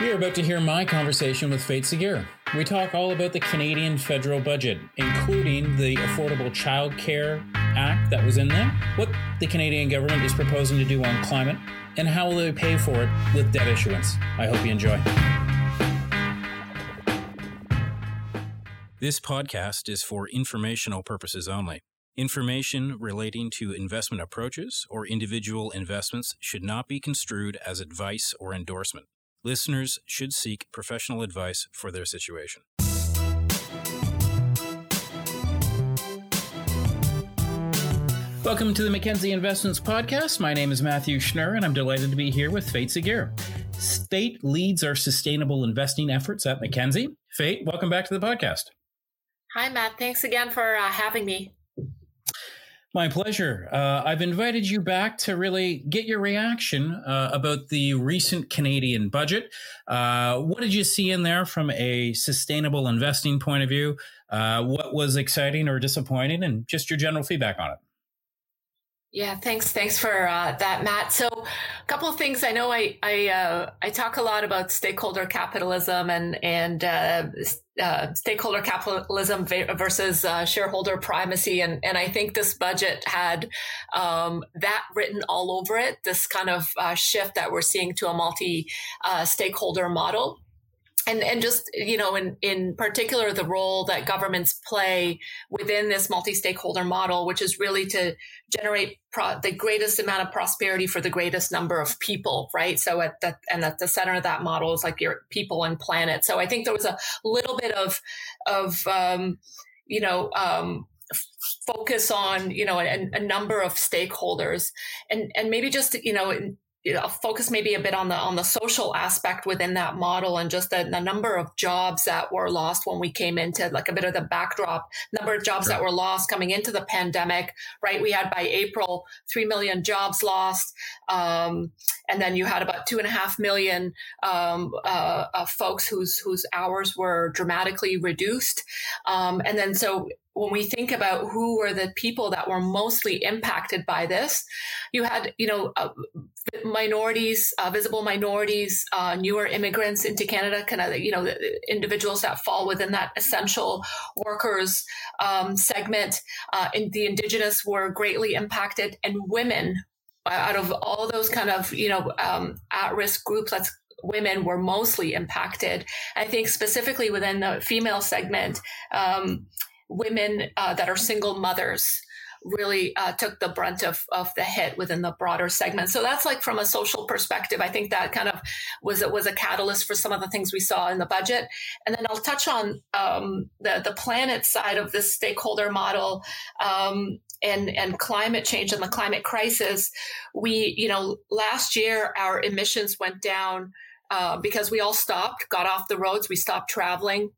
You're about to hear my conversation with Fate Saghir. We talk all about the Canadian federal budget, including the Affordable Child Care Act that was in there, what the Canadian government is proposing to do on climate, and how will they pay for it with debt issuance. I hope you enjoy. This podcast is for informational purposes only. Information relating to investment approaches or individual investments should not be construed as advice or endorsement. Listeners should seek professional advice for their situation. Welcome to the Mackenzie Investments Podcast. My name is Matthew Schnurr, and I'm delighted to be here with Fate Saghir. Fate leads our sustainable investing efforts at Mackenzie. Fate, welcome back to the podcast. Hi, Matt. Thanks again for uh, having me. My pleasure. Uh, I've invited you back to really get your reaction uh, about the recent Canadian budget. Uh, what did you see in there from a sustainable investing point of view? Uh, what was exciting or disappointing, and just your general feedback on it? Yeah, thanks. Thanks for uh, that, Matt. So, a couple of things. I know I I uh, I talk a lot about stakeholder capitalism and and uh, uh stakeholder capitalism versus uh, shareholder primacy, and and I think this budget had um, that written all over it. This kind of uh, shift that we're seeing to a multi stakeholder model and and just you know in in particular the role that governments play within this multi-stakeholder model which is really to generate pro- the greatest amount of prosperity for the greatest number of people right? So at the and at the center of that model is like your people and planet. So i think there was a little bit of of um, you know um, focus on you know a, a, number of stakeholders. And and maybe just you know you know, focus maybe a bit on the on the social aspect within that model and just the, the, number of jobs that were lost when we came into like a bit of the backdrop. Number of jobs sure. that were lost coming into the pandemic right? We had by april 3 million jobs lost um, and then you had about two and a half million um, uh, uh, folks whose whose hours were dramatically reduced. Um, and then so when we think about who were the people that were mostly impacted by this, you had, you know, uh, minorities, uh, visible minorities, uh, newer immigrants into Canada, kind of, you know, individuals that fall within that essential workers um, segment. Uh, and the indigenous were greatly impacted, and women. Uh, out of all those kind of you know um, at-risk groups, that's women were mostly impacted. I think specifically within the female segment, um, women uh, that are single mothers really uh, took the brunt of, of the hit within the broader segment. So that's like from a social perspective, I think that kind of was was a catalyst for some of the things we saw in the budget. And then I'll touch on um, the the planet side of this stakeholder model. Um, and, and climate change and the climate crisis, we, you know, last year our emissions went down uh, because we all stopped, got off the roads, we stopped traveling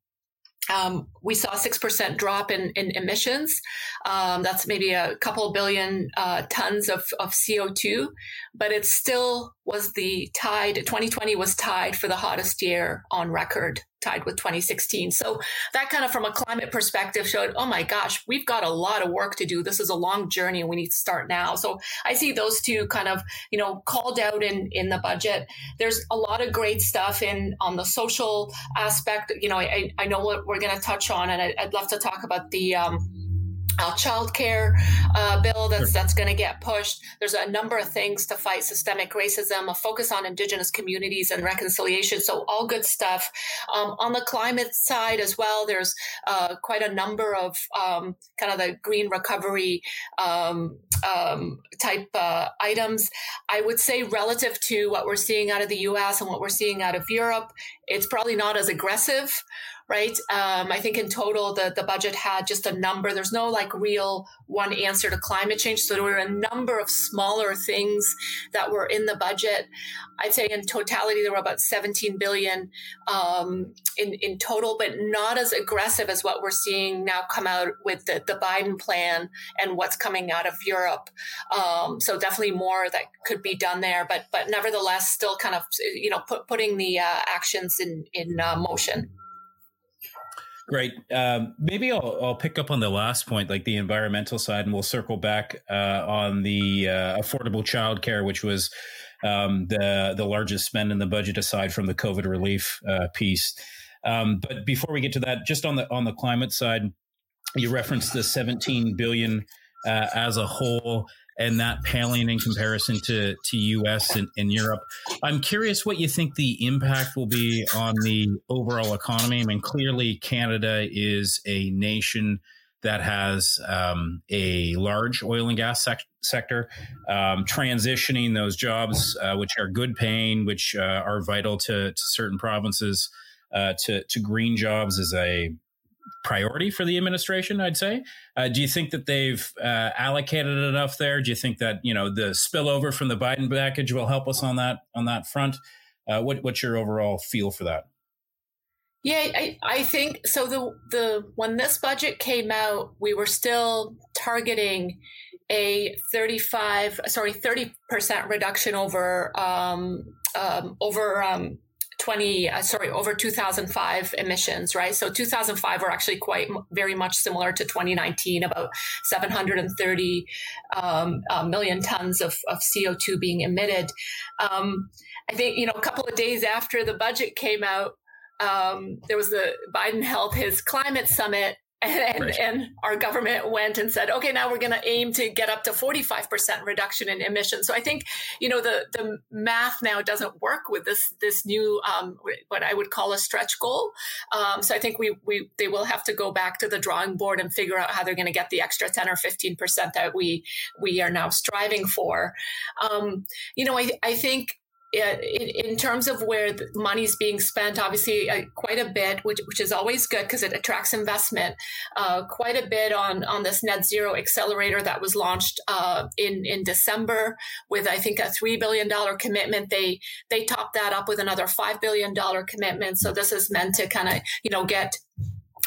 um, we saw a 6% drop in, in emissions. Um, that's maybe a couple billion uh, tons of, of CO2, but it's still was the tied 2020 was tied for the hottest year on record tied with 2016. So that kind of from a climate perspective showed, oh my gosh, we've got a lot of work to do. This is a long journey and we need to start now. So I see those two kind of, you know, called out in, in the budget. There's a lot of great stuff in on the social aspect. You know, I, I know what we're going to touch on and I, would love to talk about the, um, uh, child care uh, bill that's that's going to get pushed. There's a number of things to fight systemic racism, a focus on Indigenous communities and reconciliation. So all good stuff. Um, on the climate side as well, there's uh, quite a number of um, kind of the green recovery um, um type uh, items. I would say relative to what we're seeing out of the U.S. and what we're seeing out of Europe, it's probably not as aggressive right? Um, I think in total, the, the budget had just a number. There's no like real one answer to climate change. So there were a number of smaller things that were in the budget. I'd say in totality, there were about 17 billion um, in, in total, but not as aggressive as what we're seeing now come out with the, the Biden plan and what's coming out of Europe. Um, so definitely more that could be done there, but, but nevertheless, still kind of, you know, put, putting the uh, actions in, in uh, motion. Great. Um, maybe I'll, I'll, pick up on the last point, like the environmental side, and we'll circle back uh, on the uh, affordable childcare, which was um, the the largest spend in the budget aside from the COVID relief uh, piece. Um, but before we get to that, just on the on the climate side, you referenced the 17 billion uh, as a whole and that paling in comparison to to US and, and, Europe. I'm curious what you think the impact will be on the overall economy. I mean, clearly Canada is a nation that has um, a large oil and gas sec- sector, um, transitioning those jobs, uh, which are good paying, which uh, are vital to, to certain provinces, uh, to, to green jobs is a priority for the administration. I'd say. Uh, do you think that they've uh, allocated enough there? Do you think that you know the spillover from the Biden package will help us on that on that front? Uh, what, what's your overall feel for that? Yeah, I, I think so. The the when this budget came out, we were still targeting a 35 sorry 30 percent reduction over um, um, over um, 20 uh, sorry over 2005 emissions right? So 2005 were actually quite very much similar to 2019 about 730 um, uh, million tons of, of co2 being emitted. Um, i think you know a couple of days after the budget came out um, there was the biden held his climate summit and, right. and, our government went and said, okay, now we're going to aim to get up to 45% reduction in emissions. So I think, you know, the, the math now doesn't work with this, this new, um, what I would call a stretch goal. Um, so I think we, we, they will have to go back to the drawing board and figure out how they're going to get the extra 10 or 15% that we, we are now striving for. Um, you know, I, I think in, terms of where the money's being spent, obviously uh, quite a bit, which, which is always good because it attracts investment. Uh, quite a bit on on this net zero accelerator that was launched uh, in in December with I think a three billion dollar commitment. They they topped that up with another five billion dollar commitment. So this is meant to kind of you know get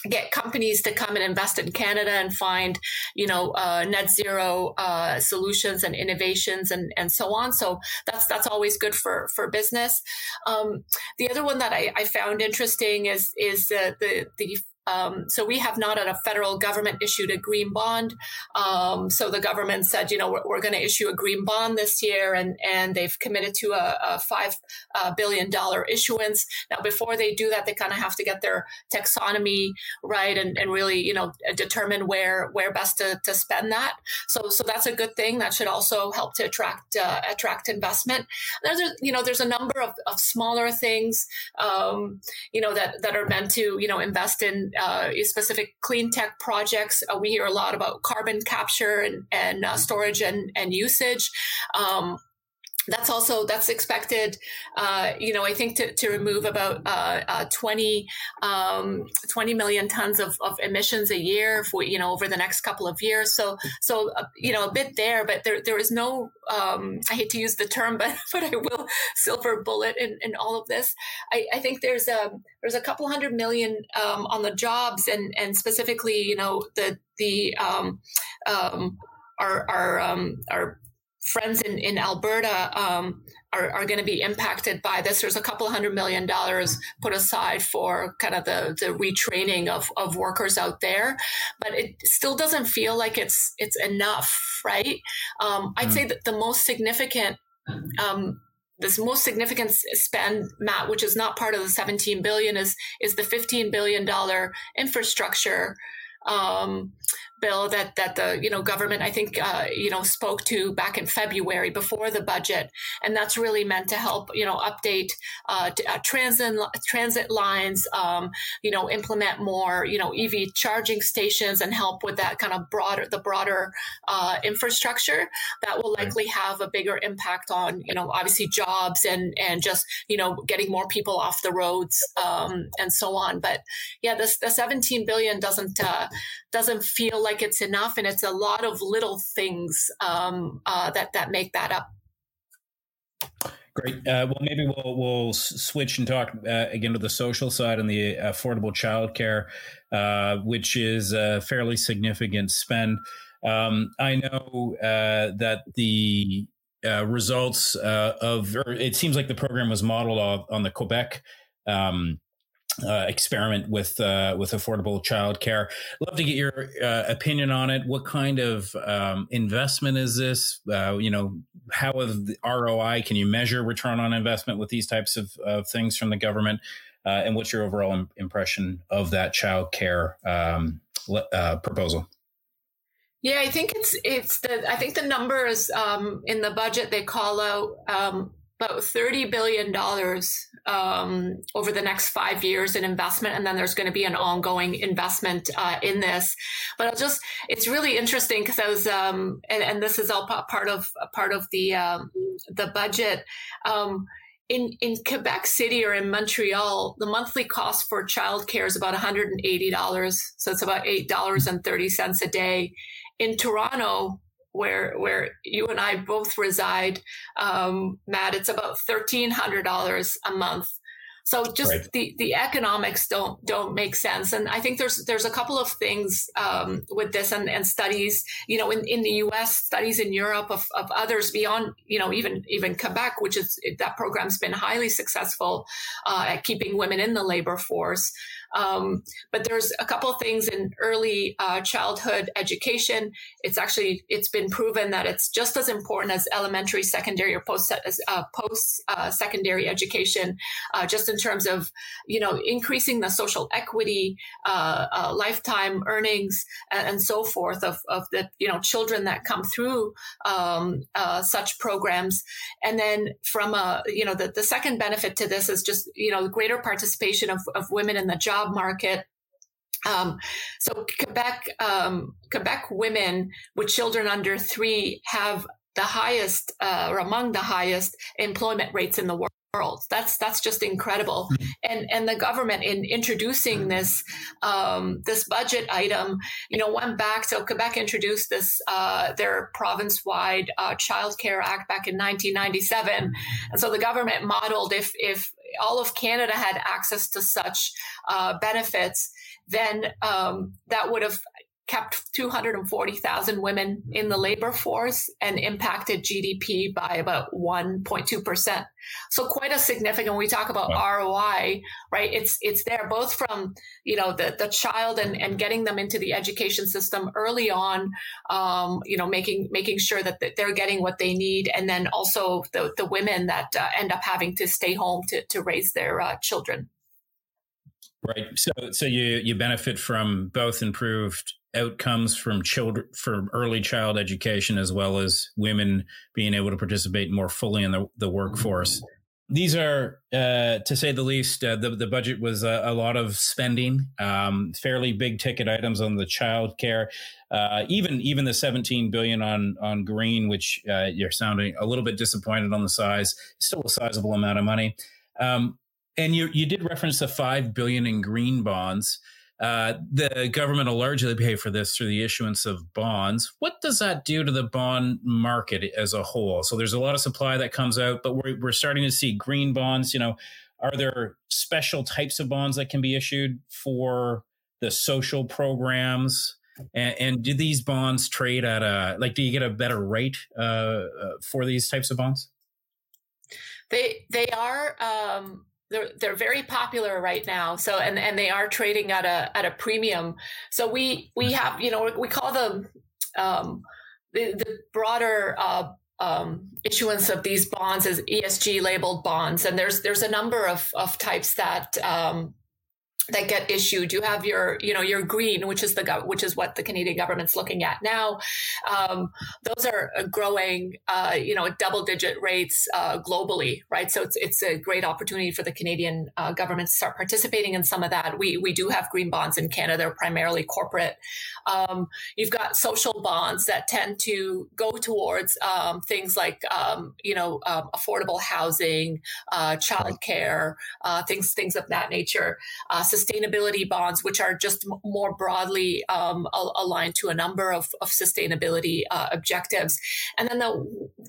get companies to come and invest in Canada and find, you know, uh, net zero uh, solutions and innovations and, and so on. So that's that's always good for for business. Um, the other one that I, I found interesting is is uh, the the um, so we have not at a federal government issued a green bond. Um, so the government said, you know, we're, we're going to issue a green bond this year, and and they've committed to a, a five billion dollar issuance. Now, before they do that, they kind of have to get their taxonomy right and, and really, you know, determine where where best to, to spend that. So so that's a good thing. That should also help to attract uh, attract investment. There's a, you know there's a number of, of smaller things, um, you know, that that are meant to you know invest in uh, specific clean tech projects. Uh, we hear a lot about carbon capture and, and uh, storage and, and usage. Um, that's also that's expected uh, you know i think to, to remove about uh, uh, 20, um, 20 million tons of, of emissions a year for you know over the next couple of years. So so uh, you know a bit there but there there is no um, i hate to use the term but but i will silver bullet in, in all of this. I, I think there's a there's a couple hundred million um, on the jobs and and specifically you know the the um, um, our our um, our friends in, in Alberta um, are, are going to be impacted by this. There's a couple hundred million dollars put aside for kind of the, the retraining of, of workers out there, but it still doesn't feel like it's it's enough, right? Um, I'd mm. say that the most significant um, this most significant spend, Matt, which is not part of the 17 billion, is is the 15 billion dollar infrastructure um, bill that that the you know government I think uh, you know spoke to back in February before the budget, and that's really meant to help you know update uh, uh, transit transit lines, um, you know implement more you know EV charging stations and help with that kind of broader the broader uh, infrastructure. That will likely have a bigger impact on you know obviously jobs and and just you know getting more people off the roads um, and so on. But yeah, this the 17 billion doesn't uh, doesn't feel like it's enough, and it's a lot of little things um, uh, that that make that up. Great. Uh, well, maybe we'll we'll switch and talk uh, again to the social side and the affordable childcare, uh, which is a fairly significant spend. Um, I know uh, that the uh, results uh, of, it seems like the program was modeled on, on the Quebec um, uh, experiment with uh, with affordable childcare. Love to get your uh, opinion on it. What kind of um, investment is this? Uh, you know, how of the ROI can you measure return on investment with these types of, of things from the government? Uh, and what's your overall Im- impression of that childcare um, uh, proposal? Yeah, I think it's it's the I think the numbers um, in the budget they call out um, about $30 billion um, over the next five years in investment. And then there's going to be an ongoing investment uh, in this. But I'll just, it's really interesting because I was, um, and, and, this is all part of, part of the, um, the budget. Um, in, in Quebec City or in Montreal, the monthly cost for childcare is about $180. So it's about $8.30 a day. In Toronto, where where you and I both reside, um, Matt, it's about thirteen hundred dollars a month. So just right. the, the economics don't don't make sense, and I think there's there's a couple of things um, with this and, and studies, you know, in, in the U.S. studies in Europe of, of others beyond, you know, even even Quebec, which is that program's been highly successful uh, at keeping women in the labor force. Um, but there's a couple of things in early uh, childhood education. It's actually it's been proven that it's just as important as elementary, secondary, or post uh, post uh, secondary education, uh, just in terms of you know increasing the social equity, uh, uh, lifetime earnings, and, and, so forth of, of the you know children that come through um, such programs. And then from a you know the, the second benefit to this is just you know greater participation of, of women in the job job market. Um, so Quebec, um, Quebec women with children under three have the highest uh, or among the highest employment rates in the world world. That's that's just incredible. Mm-hmm. And and the government in introducing this um, this budget item, you know, went back. So Quebec introduced this uh, their province wide uh, Child Care Act back in 1997, and so the government modeled if if all of Canada had access to such uh, benefits, then um, that would have kept 240,000 women in the labor force and impacted GDP by about 1.2%. So quite a significant, we talk about wow. ROI, right? It's, it's there both from, you know, the, the child and, and getting them into the education system early on, um, you know, making, making sure that they're getting what they need. And then also the, the women that uh, end up having to stay home to, to raise their uh, children. Right. So, so you, you benefit from both improved outcomes from children from early child education as well as women being able to participate more fully in the, the workforce these are uh, to say the least uh, the, the budget was a, a lot of spending um, fairly big ticket items on the child care uh, even even the 17 billion on on green which uh, you're sounding a little bit disappointed on the size still a sizable amount of money um, and you you did reference the 5 billion in green bonds uh, the government will largely pay for this through the issuance of bonds. What does that do to the bond market as a whole? So there's a lot of supply that comes out, but we're, we're starting to see green bonds. You know, are there special types of bonds that can be issued for the social programs? And, and do these bonds trade at a like? Do you get a better rate uh, uh, for these types of bonds? They they are. Um they're they're very popular right now. So and and they are trading at a at a premium. So we we have you know we call them um, the the broader. Uh, um, issuance of these bonds as ESG labeled bonds, and there's there's a number of of types that um, that get issued. You have your, you know, your green, which is the which is what the Canadian government's looking at now. Um, those are uh, growing, uh, you know, at double digit rates uh, globally, right? So it's it's a great opportunity for the Canadian uh, government to start participating in some of that. We we do have green bonds in Canada, they're primarily corporate. Um, you've got social bonds that tend to go towards um, things like, um, you know, um, affordable housing, uh, childcare, uh, things things of that nature sustainability bonds, which are just m- more broadly um, aligned to a number of, of sustainability uh, objectives. And then the,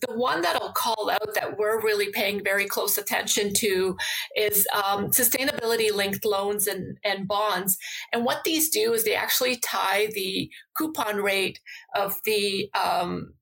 the one that I'll call out that we're really paying very close attention to is um, sustainability linked loans and, and bonds. And what these do is they actually tie the coupon rate of the um,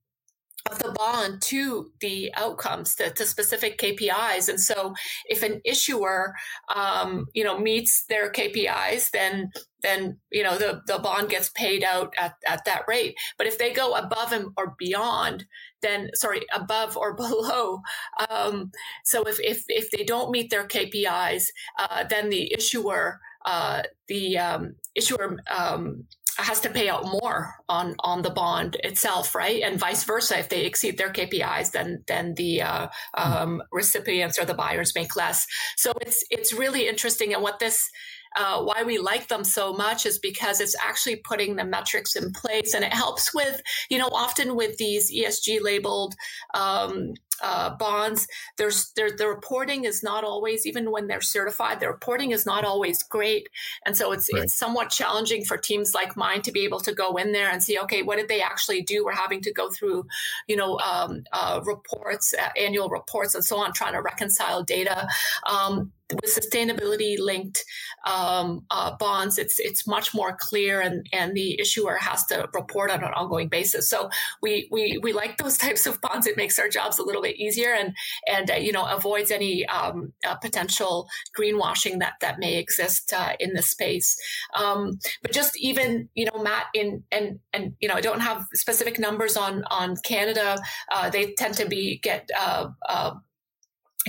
of the bond to the outcomes to, to, specific KPIs. And so if an issuer, um, you know, meets their KPIs, then, then, you know, the, the bond gets paid out at, at that rate. But if they go above and or beyond, then sorry, above or below. Um, so if, if, if they don't meet their KPIs, uh, then the issuer, uh, the um, issuer um, has to pay out more on on the bond itself, right? And vice versa. If they exceed their KPIs, then then the uh, um, recipients or the buyers make less. So it's it's really interesting. And what this uh, why we like them so much is because it's actually putting the metrics in place and it helps with, you know, often with these ESG labeled um, uh, bonds, there's there, the reporting is not always even when they're certified, the reporting is not always great, and so it's right. it's somewhat challenging for teams like mine to be able to go in there and see, okay, what did they actually do? We're having to go through, you know, um, uh, reports, uh, annual reports, and so on, trying to reconcile data. Um, with sustainability linked um, uh, bonds, it's it's much more clear, and and the issuer has to report on an ongoing basis. So we we we like those types of bonds. It makes our jobs a little bit easier, and and uh, you know avoids any um, uh, potential greenwashing that that may exist uh, in the space. Um, but just even you know, Matt, in and and you know, I don't have specific numbers on on Canada. Uh, they tend to be get uh,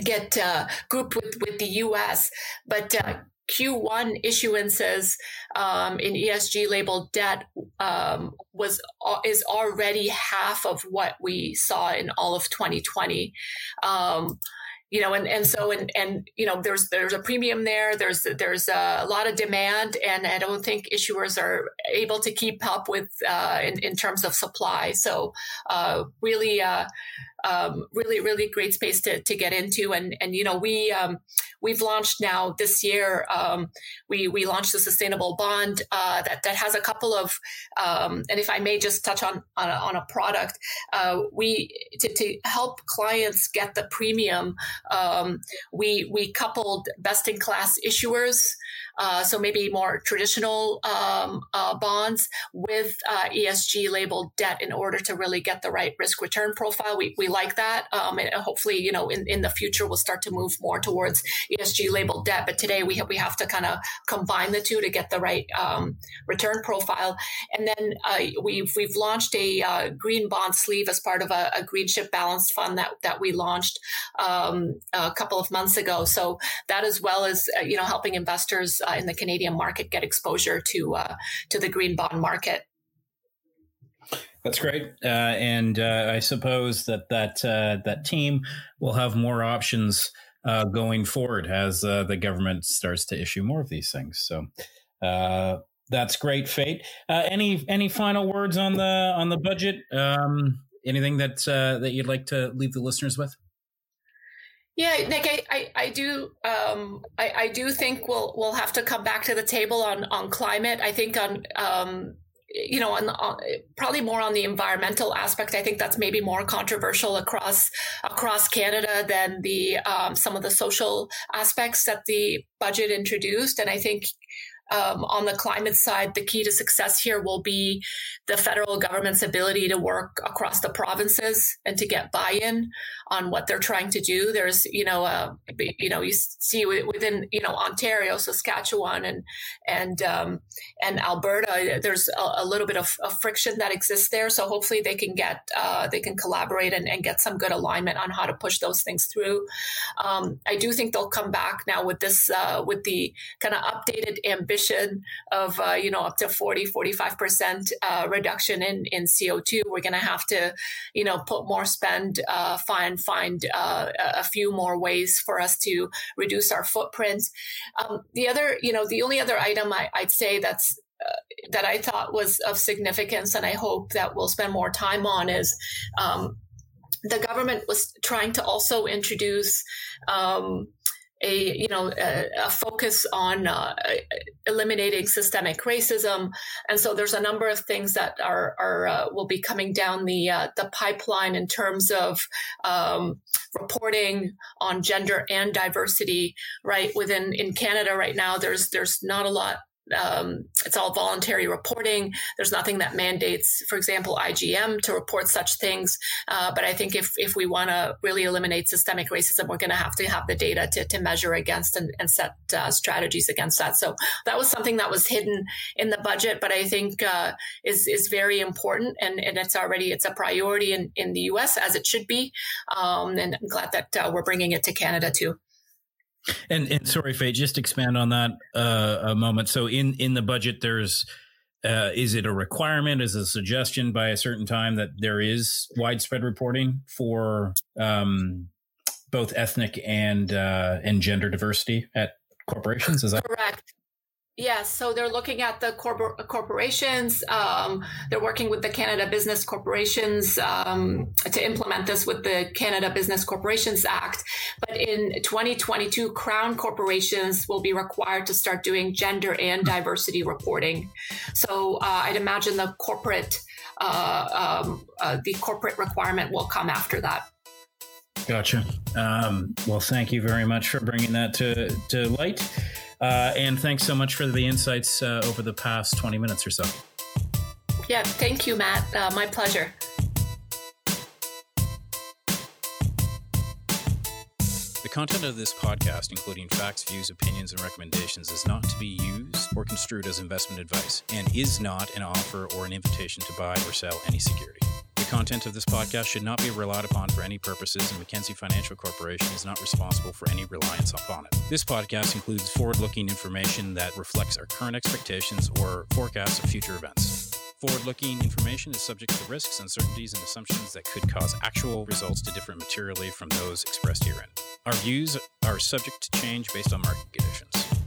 get uh, grouped with, with the US, but uh, Q1 issuances um, in ESG labeled debt um, was uh, is already half of what we saw in all of 2020. Um, you know, and, and so and and you know, there's there's a premium there. There's there's a lot of demand, and I don't think issuers are able to keep up with uh, in in terms of supply. So uh, really. Uh, um, really, really great space to, to get into. And, and, you know, we, um, we've launched now this year, um, we, we launched a sustainable bond, uh, that, that has a couple of, um, and if I may just touch on, on a, on a product, uh, we, to, to help clients get the premium, um, we, we coupled best in class issuers, uh, so maybe more traditional um, uh, bonds with uh, ESG labeled debt in order to really get the right risk return profile. We, we like that. Um, and hopefully, you know, in, in the future, we'll start to move more towards ESG labeled debt. But today we have, we have to kind of combine the two to get the right um, return profile. And then uh, we've, we've launched a uh, green bond sleeve as part of a, a Greenchip balanced fund that, that we launched um, a couple of months ago. So that as well as, you know, helping investors uh, in the Canadian market get exposure to uh, to the green bond market. That's great, uh, and uh, I suppose that that uh, that team will have more options uh, going forward as the government starts to issue more of these things. So that's great, Fate. any any final words on the on the budget? Um, anything that that you'd like to leave the listeners with? Yeah, Nick, I, I, I do um, I, I, do think we'll we'll have to come back to the table on on climate. I think on um, you know on, on, probably more on the environmental aspect. I think that's maybe more controversial across across Canada than the um, some of the social aspects that the budget introduced. And I think um, on the climate side, the key to success here will be the federal government's ability to work across the provinces and to get buy-in on what they're trying to do. There's, you know, uh, you know, you see within, you know, Ontario, Saskatchewan, and and um, and Alberta, there's a, a little bit of, of, friction that exists there. So hopefully they can get uh, they can collaborate and, and, get some good alignment on how to push those things through. Um, I do think they'll come back now with this uh, with the kind of updated ambition of uh, you know up to 40 45 percent uh, reduction in in CO2. We're going to have to you know put more spend uh, and find uh, a few more ways for us to reduce our footprint. Um, the other, you know, the only other item I, would say that's uh, that I thought was of significance, and I hope that we'll spend more time on is. Um, the government was trying to also introduce um, a you know a, a focus on uh, eliminating systemic racism, and so there's a number of things that are are uh, will be coming down the uh, the pipeline in terms of um, reporting on gender and diversity. Right within in Canada right now, there's there's not a lot um, it's all voluntary reporting. There's nothing that mandates, for example, IGM to report such things. Uh, but I think if if we want to really eliminate systemic racism, we're going to have to have the data to, to measure against and, and set uh, strategies against that. So that was something that was hidden in the budget, but I think uh, is is very important, and, and it's already it's a priority in, in the U.S. as it should be. Um, and I'm glad that uh, we're bringing it to Canada too. And and sorry, Fate, just expand on that uh, a moment. So in in the budget, there's uh, is it a requirement? Is a suggestion by a certain time that there is widespread reporting for um, both ethnic and uh, and gender diversity at corporations? Is that correct? Yes, so they're looking at the corpor- corporations. Um, they're working with the Canada Business Corporations um, to implement this with the Canada Business Corporations Act. But in 2022, Crown corporations will be required to start doing gender and diversity reporting. So uh, I'd imagine the corporate uh, um, uh, the corporate requirement will come after that. Gotcha. Um, well, thank you very much for bringing that to to light. Uh, and thanks so much for the insights uh, over the past 20 minutes or so. Yeah, thank you, Matt. Uh, my pleasure. The content of this podcast, including facts, views, opinions, and recommendations, is not to be used or construed as investment advice and is not an offer or an invitation to buy or sell any security. The content of this podcast should not be relied upon for any purposes, and Mackenzie Financial Corporation is not responsible for any reliance upon it. This podcast includes forward looking information that reflects our current expectations or forecasts of future events. Forward looking information is subject to risks, uncertainties, and assumptions that could cause actual results to differ materially from those expressed herein. Our views are subject to change based on market conditions.